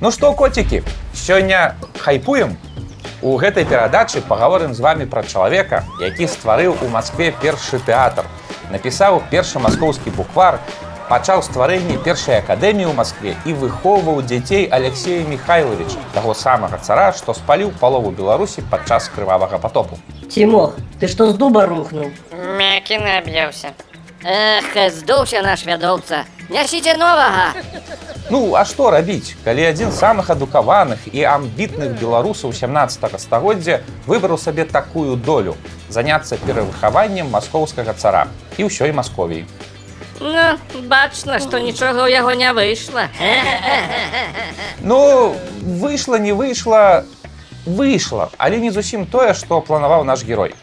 Ну што коцікі сёння хайпуем у гэтай перадачы пагаворым з вами пра чалавека які стварыў у Маскве першы тэатр напісаў першы маскоўскі буквар пачаў стварэнне першай акадэміі ў Маскве і выхоўваў дзяцей Алексея Михайлович таго самага цара што спаліў палову Беларусі падчас крывавага потопу Тимох, ты что с дуба рухнул? Мякі наб'яўся. Эх, здуўся наш вядоўца. Нясіце новага. Ну а што рабіць калі адзін з самых адукаваных і амбітных беларусаў 17 стагоддзя выбраў сабе такую долю заняцца перавыхаваннем маскоўскага цара і ўсёй масковій Ну, бачна, што нічога ў яго не выйшла. Ну выйшла не выйшла выйшла але не зусім тое што планаваў наш герой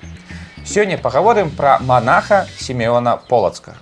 сёння пагаворым пра манаха семёна полацка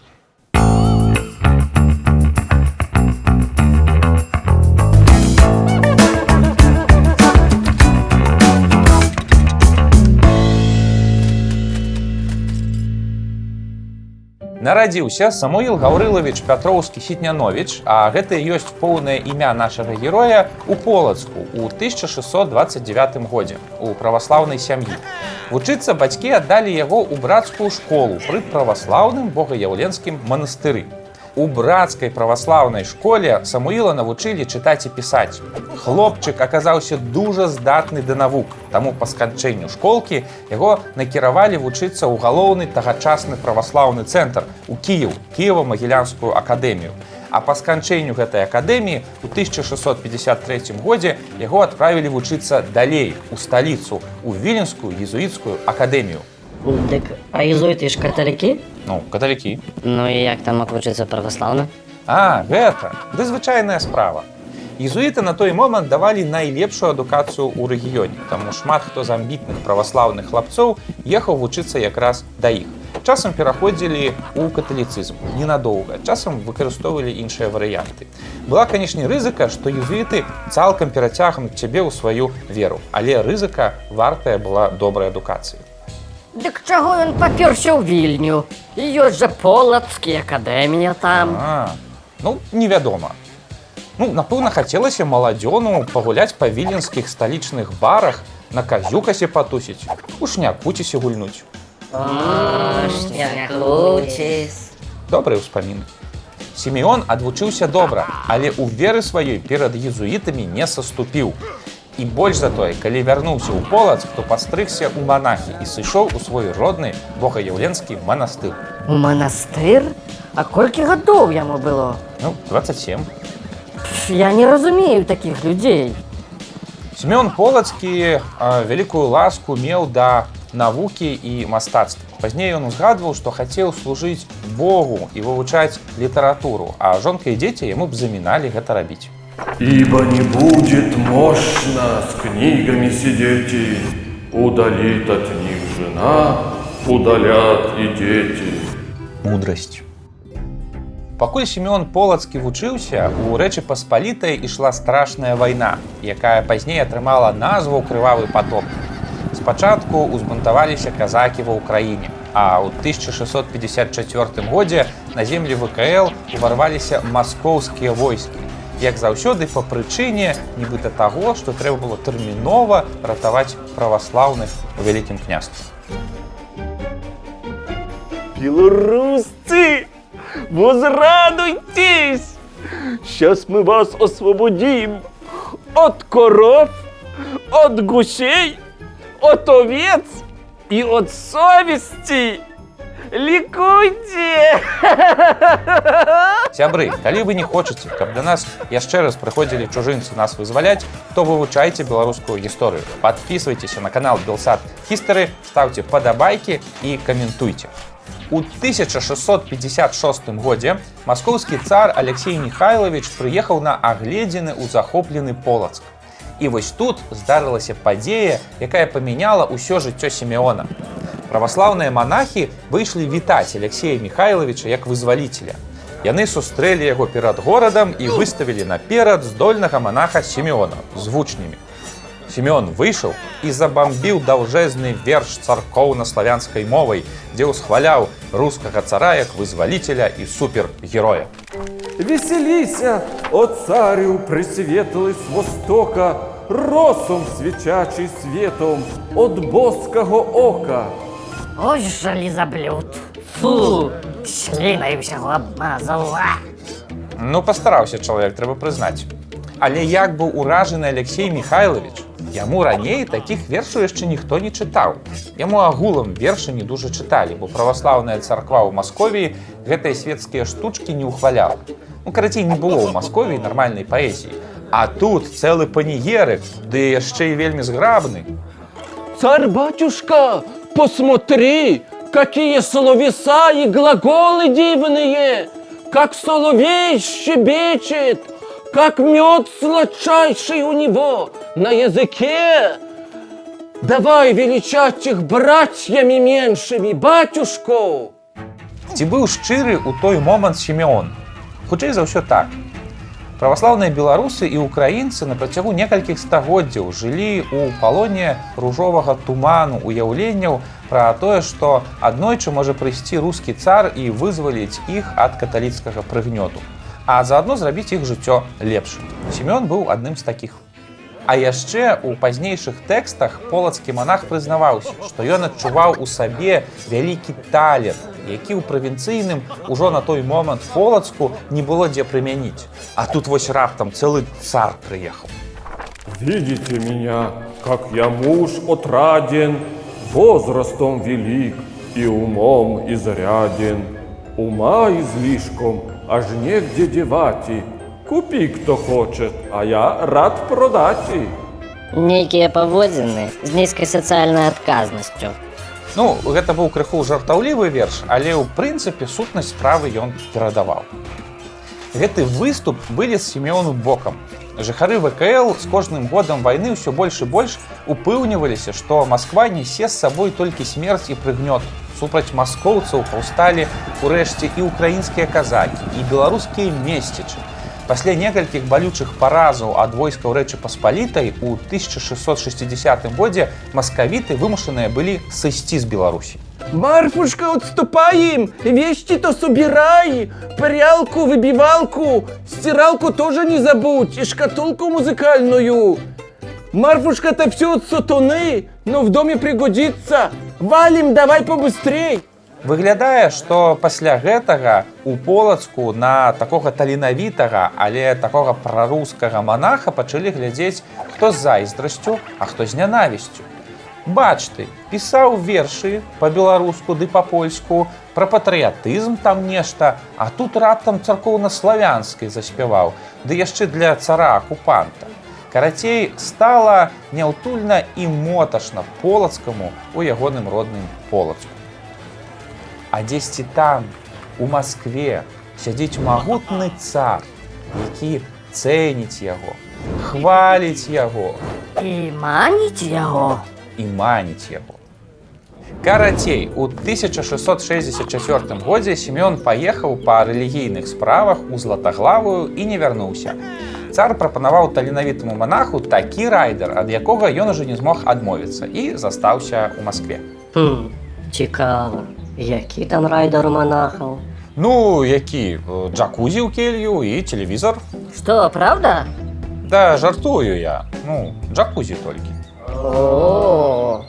Нарадзіўся Самуил Гаўрылавіч Пятроўскі Сітнянович, а гэта ёсць поўнае імя нашага героя у полацку у 1629 годзе у праваслаўнай сям'і. Вучыцца бацькі аддалі яго ў брацкую школу пры праваслаўным богаяўленскім манастыры. У брацкай праваслаўнай школе Самуіла навучылі чытаць і пісаць. Хлопчык аказаўся дужа здатны да навук. Таму па сканчэнню школкі яго накіравалі вучыцца ў галоўны тагачасны праваслаўны цэнтр у Кіев, Кіева-магілянскую акадэмію. А па сканчэнню гэтай акадэміі у 1653 годзе яго адправілі вучыцца далей у сталіцу у віленскую езуіцкую акадэмію. Дык, а езуиты ж католики? Ну каталікі. Ну і як там мог вучыцца праваслаўна? А гэта ды звычайная справа. Езуіты на той момант давалі найлепшую адукацыю ў рэгіёне, таму шмат хто з амбітных праваслаўных хлапцоў ехаў вучыцца якраз да іх. Часам пераходзілі ў каталіцызм ненадоўга, часам выкарыстоўвалі іншыя варыянты. Была, канешне, рызыка, што езуіты цалкам перацягнуць цябе ў сваю веру, але рызыка вартая была добрай адукацыі. Дык чаго ён папёрся ў вільню? І ёсць жа полацкі акадэмія там. А, ну невядома. Ну, напэўна, хацелася маладзёну пагуляць па віленскіх сталічных барах, на казюкасе патусіць, у шнякуцісе гульнуць. Шнякуціс. Добрыя ўспаміны. Семён адвучыўся добра, але ў веры сваёй перад езуітамі не саступіў. І больш за тое, калі вярнуўся ў полац, то пастрыгся ў манахі і сышоў у свой родны богаяўленскі манастыр. У манастыр? А колькі гадоў яму было? Ну, 27. Пф, Я не разумею таких людей. Семён полацкі а, вялікую ласку меў да навукі і мастацтва. Пазней ён узгадваў, што хацеў служыць Богу і вывучаць літаратуру, а жонка і дзеці яму б заміналі гэта рабіць. Ибо не будет мощно с книгами сидеть, и удалит от них жена, удалят и дети. мудрасць. Пакуль Семён полацкі вучыўся, у рэчы паспалітай ішла страшная вайна, якая пазней атрымала назву крывавы потоп. Спачатку узбунтаваліся казакі ва ўкраіне, а ў 1654 годзе на землі ВКЛ уварваліся маскоўскія войскі. Як заўсёды па прычыне нібыта таго, што трэба было тэрмінова ратаваць праваслаўных у вялікім княстве. Белорусцы, возрадуйтесь! Сейчас мы вас освободим от коров, от гусей, от овец и от совести. Ликуйте! Сябры, калі вы не хочаце, каб да нас яшчэ раз прыходзілі чужынцы нас вызваляць, то вывучайце беларускую гісторыю. Подписывайтеся на канал Белсад History, ставце падабайкі і каментуйце. У 1656 годзе маскоўскі цар Алексей Михайлович прыехаў на агледзены ў захоплены полацк. І вось тут здарылася падзея, якая памяняла ўсё жыццё семёна. Праваслаўныя манахі выйшлі вітаць Алексея Михайловича як вызваліцеля. Яны сустрэлі яго перад горадам і выставілі наперад здольнага манаха Семёна з вучнямі. Семён выйшаў і забамбіў даўжэзны верш царкоўна-славянскай мовай, дзе ўсхваляў рускага цара як вызваліцеля і супергероя. Веселися, о царю присвітлий з востока, росом свічачий світом от боского ока. Ой, жалізаблюд. Фу, сліною всього обмазав. А! Ну, пастараўся чалавек, трэба прызнаць. Але як быў уражаны Алексей Михайлович, яму раней такіх вершаў яшчэ ніхто не чытаў. Яму агулам вершы не дужа чыталі, бо праваслаўная царква ў Масковіі гэтыя светскія штучкі не ўхваляла. Ну, карацей, не было ў Масковіі нармальнай паэзіі. А тут цэлы панігерык, ды яшчэ і вельмі зграбны. Царь-батюшка, посмотри, какие словеса и глаголы дивные! Как соловей щебечет, как мед сладчайший у него на языке! Давай величать их братьями меньшими, батюшку! Ці быў шчыры ў той момант Сімеон? Хутчэй за ўсё так. Праваслаўныя беларусы і украінцы на працягу некалькіх стагоддзяў жылі ў палоне ружовага туману уяўленняў пра тое, што аднойчы можа прыйсці рускі цар і вызваліць іх ад каталіцкага прыгнёту, а заадно зрабіць іх жыццё лепшым. Сімён быў адным з такіх. А яшчэ ў пазнейшых тэкстах полацкі манах прызнаваўся, што ён адчуваў у сабе вялікі талент, які ў правінцыйным ужо на той момант полацку не было дзе прымяніць. А тут вось раптам цэлы цар прыехаў. Видите меня, как я муж отраден, возрастом велик и умом изряден. Ума излишком, аж негде девать. и. Купи, кто хочет, а я рад продать. и. Нейкія паводзіны з нізкай сацыяльнай адказнасцю. Ну, гэта быў крыху жартаўлівы верш, але ў прынцыпе сутнасць справы ён перадаваў. Гэты выступ вылез семёну бокам. Жыхары ВКЛ з кожным годам вайны ўсё больш і больш упэўніваліся, што Масква несе з сабой толькі смерць і прыгнёт. Супраць маскоўцаў паўсталі урэшце і ўкраінскія казакі, і беларускія месцічы. Пасля некалькіх балючых паразаў ад войскаў рэчы паспалітай у 1660 годзе маскавіты вымушаныя былі сысці з Беларусі. Марфушка, отступаем! Вещи-то собирай! Прялку, выбивалку, стиралку тоже не забудь, и шкатулку музыкальную. Марфушка-то все от сатаны, но в доме пригодится. Валим, давай побыстрей! Выглядае, што пасля гэтага у полацку на такога таленавітага, але такога прарускага манаха пачалі глядзець, хто з зайздрасцю, а хто з нянавісцю. Бач ты, пісаў вершы па-беларуску ды па-польску, пра патрыятызм там нешта, а тут раптам царкоўна-славянскай заспяваў, ды яшчэ для цара акупанта. Карацей, стала няўтульна і моташна полацкаму у ягоным родным полацку. А дзесьці там, у Маскве, сядзіць магутны цар, які цэніць яго, хваліць яго І маніць яго. і маніць яго. Карацей, у 1664 годзе Семён паехаў па рэлігійных справах у златаглавую і не вярнуўся. Цар прапанаваў таленавітаму манаху такі райдер, ад якога ён ужо не змог адмовіцца і застаўся ў Маскве. Цікава, які там райдар у монахаў? Ну, які джакузі ў келью і тэлевізор. Што, праўда? Да жартую я. Ну, джакузі толькі. О,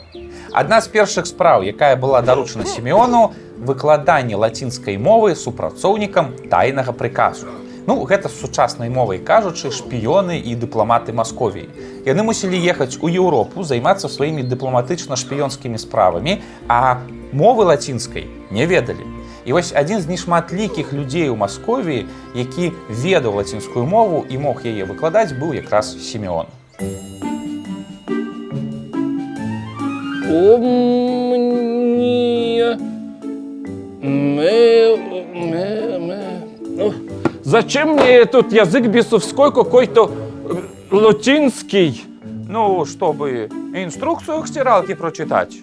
Адна з першых спраў, якая была даручана Сімеону, выкладанне лацінскай мовы супрацоўнікам тайнага прыказу. Ну, гэта сучаснай мовай кажучы, шпіёны і дыпламаты Масковіі. Яны мусілі ехаць у Еўропу, займацца сваімі дыпламатычна-шпіёнскімі справамі, а мовы лацінскай не ведалі. І вось адзін з нешматлікіх людзей у Масковіі, які ведаў лацінскую мову і мог яе выкладаць, быў якраз Сімеон. Мэ. Ну, Зачем мне этот язык бесовской какой-то э, латинский? Ну, чтобы инструкцию к стиралке прочитать.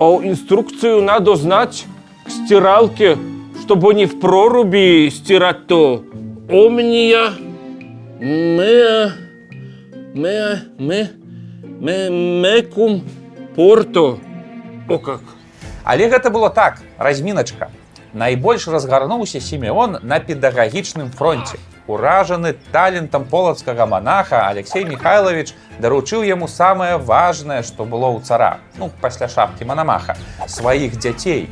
А инструкцию надо знать к стиралке, чтобы не в проруби стирать то. Омния. Мэ, мэ, мэ, мэ, мекум порто. О как. Але гэта было так, разміначка. Найбольш разгарнуўся Сімеон на педагагічным фронте. Уражаны талентам полацкага манаха Алексей Михайлович даручыў яму самае важнае, што было ў цара, ну пасля шапкі манамаха, сваіх дзяцей.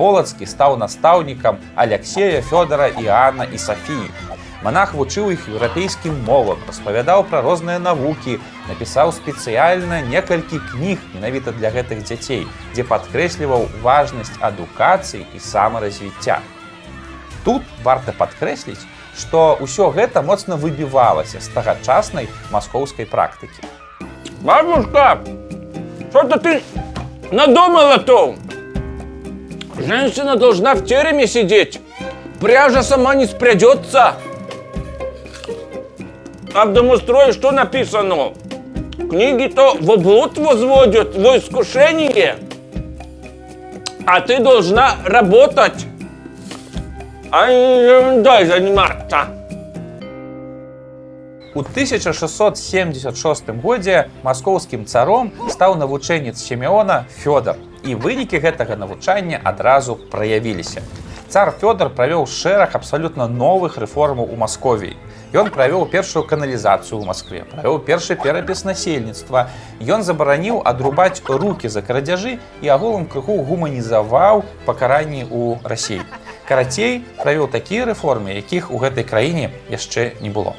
Полацкі стаў настаўнікам Алексея, Фёдора, Іанна і Сафіі. Манах вучыў іх еўрапейскім мовам, распавядаў пра розныя навукі, напісаў спецыяльна некалькі кніг менавіта для гэтых дзяцей, дзе падкрэсліваў важнасць адукацыі і самаразвіцця. Тут варта падкрэсліць, што ўсё гэта моцна выбівалася з тагачаснай маскоўскай практыкі. Бабушка, что-то ты надумала-то? Женщина должна в тереме сидеть. Пряжа сама не спрядется. А в домострое что написано? Книги-то в облуд возводят, в искушение. А ты должна работать. А не ерундой заниматься. У 1676 годзе маскоўскім царом стаў навучэнец Сімеона Фёдор. І вынікі гэтага навучання адразу праявіліся. Цар Фёдор правёў шэраг абсалютна новых рэформаў у Масковіі. Ён правёў першую каналізацыю ў Маскве, правёў першы перапіс насельніцтва. Ён забараніў адрубаць рукі за крадзяжы і агулам крыху гуманізаваў пакаранні ў рассіі. Карацей правёў такія рэформы, якіх у гэтай краіне яшчэ не было.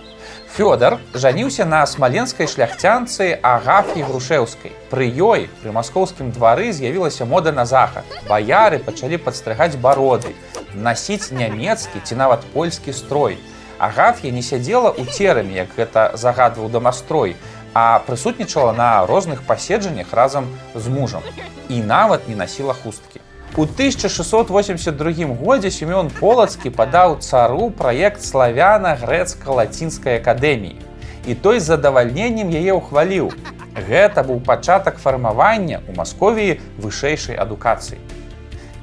Фёдор жаніўся на смаленскай шляхцянцы Агафі Грушеўскай. Пры ёй пры маскоўскім двары з'явілася мода на захад. Баяры пачалі падстрыгаць бароды, насіць нямецкі ці нават польскі строй. Агаф'я не сядзела ў цераме, як гэта загадваў дамастрой, а прысутнічала на розных паседжаннях разам з мужам і нават не насіла хусткі. У 1682 годзе Семён Полацкі падаў цару праект славяна-грэцка-лацінскай акадэміі. І той з задавальненнем яе ўхваліў. Гэта быў пачатак фармавання ў Масковіі вышэйшай адукацыі.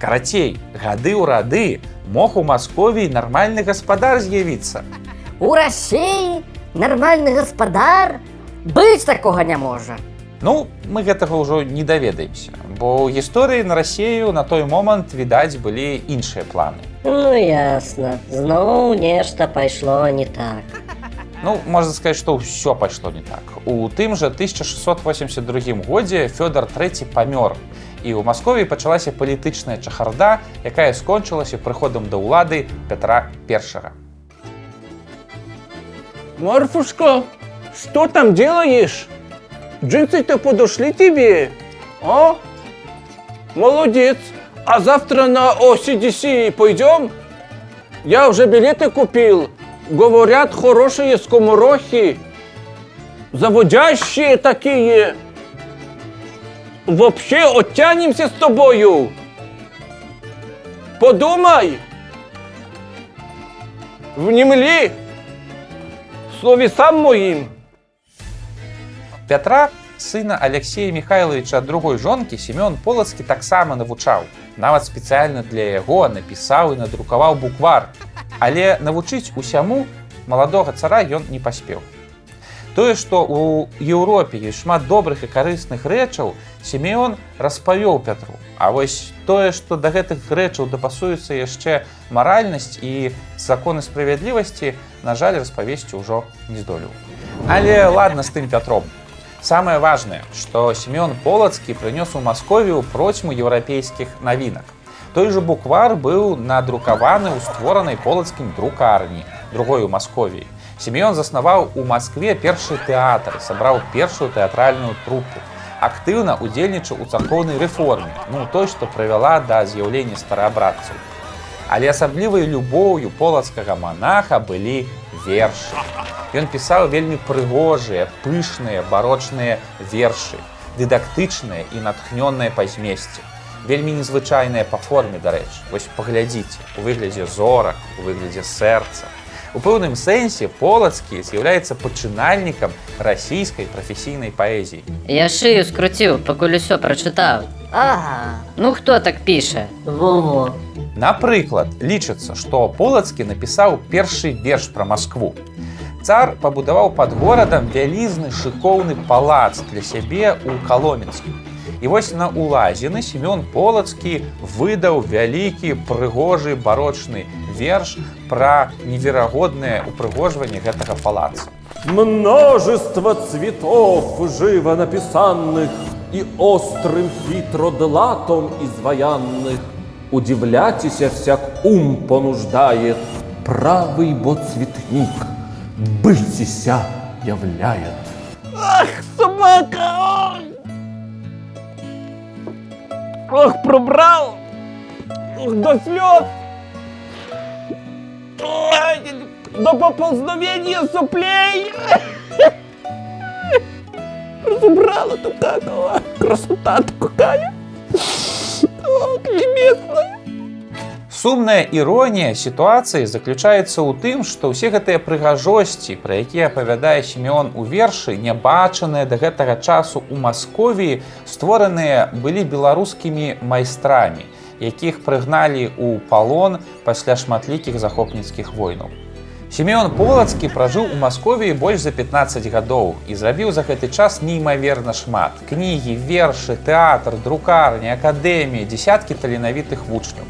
Карацей, гады ў рады мог у Масковіі нармальны гаспадар з'явіцца. У Расіі нармальны гаспадар быць такога не можа. Ну, мы гэтага ўжо не даведаемся, бо ў гісторыі на рассею на той момант відаць былі іншыя планы. Ну ясна, зноў нешта пайшло не так. Ну, можна сказаць, што ўсё пайшло не так. У тым жа 1682 годзе Фёдор III памёр. І ў Маскові пачалася палітычная чахарда, якая скончылася прыходам да ўлады Петра I. Марфушка, что там делаешь? Джинсы-то подошли тебе? А? Молодец. А завтра на OCDC пойдем? Я уже билеты купил. Говорят, хорошие скоморохи. Заводящие такие. Вообще оттянемся с тобою. Подумай. Внемли словесам моим. Пятра, сына Алексея Михайловича ад другой жонкі Семён Полацкі таксама навучаў. Нават спецыяльна для яго напісаў і надрукаваў буквар. Але навучыць усяму маладога цара ён не паспеў. Тое, што ў Еўропе ёсць шмат добрых і карысных рэчаў, Семён распавёў Пятру. А вось тое, што да гэтых рэчаў дапасуецца яшчэ маральнасць і законы справядлівасці, на жаль, распавесці ўжо не здолеў. Але ладна з тым Пятром. Самае важнае, што Семён Полацкі прынёс у Масковію процьму еўрапейскіх навінак. Той жа буквар быў надрукаваны ў створанай полацкім друкарні, другой у Масковіі. Семён заснаваў у Маскве першы тэатр, сабраў першую тэатральную трупу. Актыўна удзельнічаў у царкоўнай рэформе, ну той, што прывяла да з'яўлення стараабрадцаў. Але асаблівай любоўю полацкага манаха былі вершы. Ён пісаў вельмі прыгожыя, пышныя, барочныя вершы, дыдактычныя і натхнёныя па змесце. Вельмі незвычайныя па форме, дарэчы. Вось паглядзіце, у выглядзе зорак, у выглядзе сэрца. У пэўным сэнсе полацкі з'яўляецца пачынальнікам расійскай прафесійнай паэзіі. Я шыю скруціў, пакуль усё прачытаў. Ага. Ну хто так піша? Во-во. Напрыклад, лічыцца, што полацкі напісаў першы верш пра Маскву. Цар пабудаваў пад горадам вялізны шыкоўны палац для сябе ў каломенску. І вось на улазіны Семён Полацкі выдаў вялікі прыгожы барочны верш пра неверагоднае упрыгожванне гэтага палаца. Множество цветов живо написанных і острим хитродлатом ізваянних. Удивляйтеся, всяк ум понуждає, правий бо цвітник, битися являет. Ах, собака! Ох, пробрал! Ох, до сльоз! Ох, до поползновення соплей! Разобрала тут как, ой, красота-то какая! Ох, небесная! Сумная іронія сітуацыі заключаецца ў тым, што ўсе гэтыя прыгажосці, пра якія апавядае Семён у вершы, нябачаныя да гэтага часу ў Масковіі, створаныя былі беларускімі майстрамі, якіх прыгналі ў палон пасля шматлікіх захопніцкіх войнаў. Семён Полацкі пражыў у Масковіі больш за 15 гадоў і зрабіў за гэты час неймаверна шмат. Кнігі, вершы, тэатр, друкарні, акадэміі, дзясяткі таленавітых вучняў.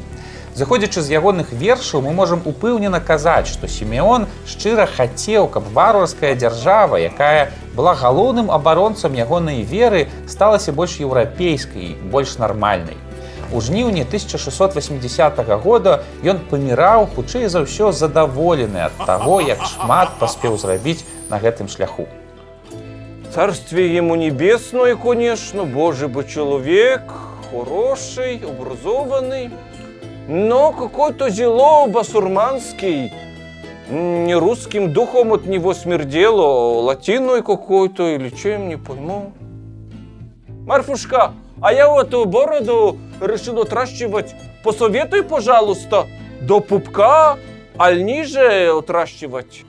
Заходзячы з ягоных вершаў, мы можам упэўнена казаць, што Семён шчыра хацеў, каб варварская дзяржава, якая была галоўным абаронцам ягонай веры, сталася больш еўрапейскай, больш нармальнай. У жніўні 1680 года ён паміраў хутчэй за ўсё задаволены ад таго, як шмат паспеў зрабіць на гэтым шляху. Царствие ему небесное, конечно, Божий бы человек, хороший, образованный, но какой-то зело басурманский, не русским духом от него смердело, латиной какой-то или чем, не пойму. Марфушка, а я вот эту бороду решил отращивать. Посоветуй, пожалуйста, до пупка, аль ниже отращивать.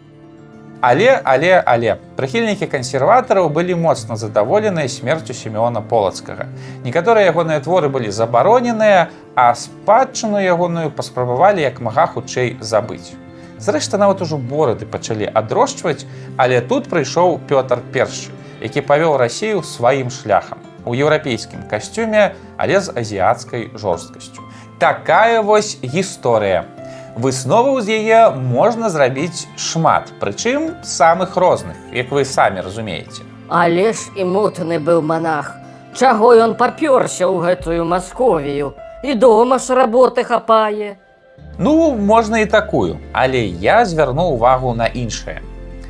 Але, але, але прыхільнікі кансерватараў былі моцна задаволеныя смерцю Семёна Полацкага. Некаторыя ягоныя творы былі забароненыя, а спадчыну ягоную паспрабавалі як мага хутчэй забыць. Зрэшта, нават ужо борады пачалі адрошчваць, але тут прыйшоў Пётр першы, які павёў рассею сваім шляхам у еўрапейскім касцюме, але з азіяцкай жорсткасцю. Такая вось гісторыя. Высноваў з яе можна зрабіць шмат, прычым самых розных, як вы самі разумееце. Але ж і мутны быў манах. Чаго ён папёрся ў гэтую Масковію? І дома ж работы хапае. Ну, можна і такую, але я звярну ўвагу на іншае.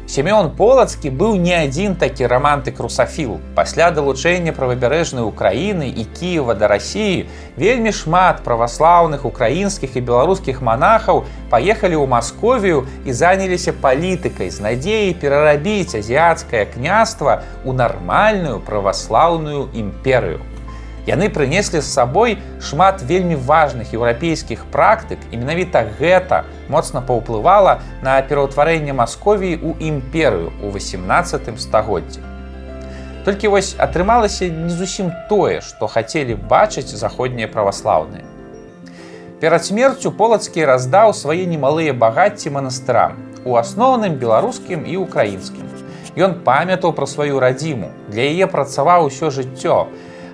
Семён Полацкі быў не адзін такі рамантык русафіл. Пасля далучэння правабярэжнай Украіны і Кіева да рассіі вельмі шмат праваслаўных украінскіх і беларускіх манахаў паехалі ў Масковію і заняліся палітыкай з надзеяй перарабіць азіяцкае княства ў нармальную праваслаўную імперыю. Яны прынеслі з сабой шмат вельмі важных еўрапейскіх практык і менавіта гэта моцна паўплывала на пераўтварэнне Масковіі ў імперыю ў 18 стагоддзі. Толькі вось атрымалася не зусім тое, што хацелі бачыць заходнія праваслаўныя. Перад смерцю полацкі раздаў свае немалыя багацці манастырам, у асноўным беларускім і украінскім. Ён памятаў пра сваю радзіму, для яе працаваў усё жыццё,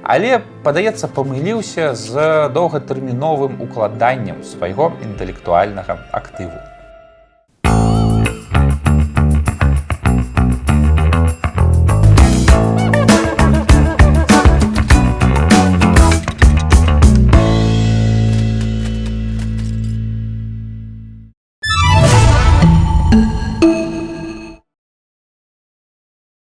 але падаецца памыліўся з доўгатэрміновым укладаннем свайго інтэлектуальнага актыву.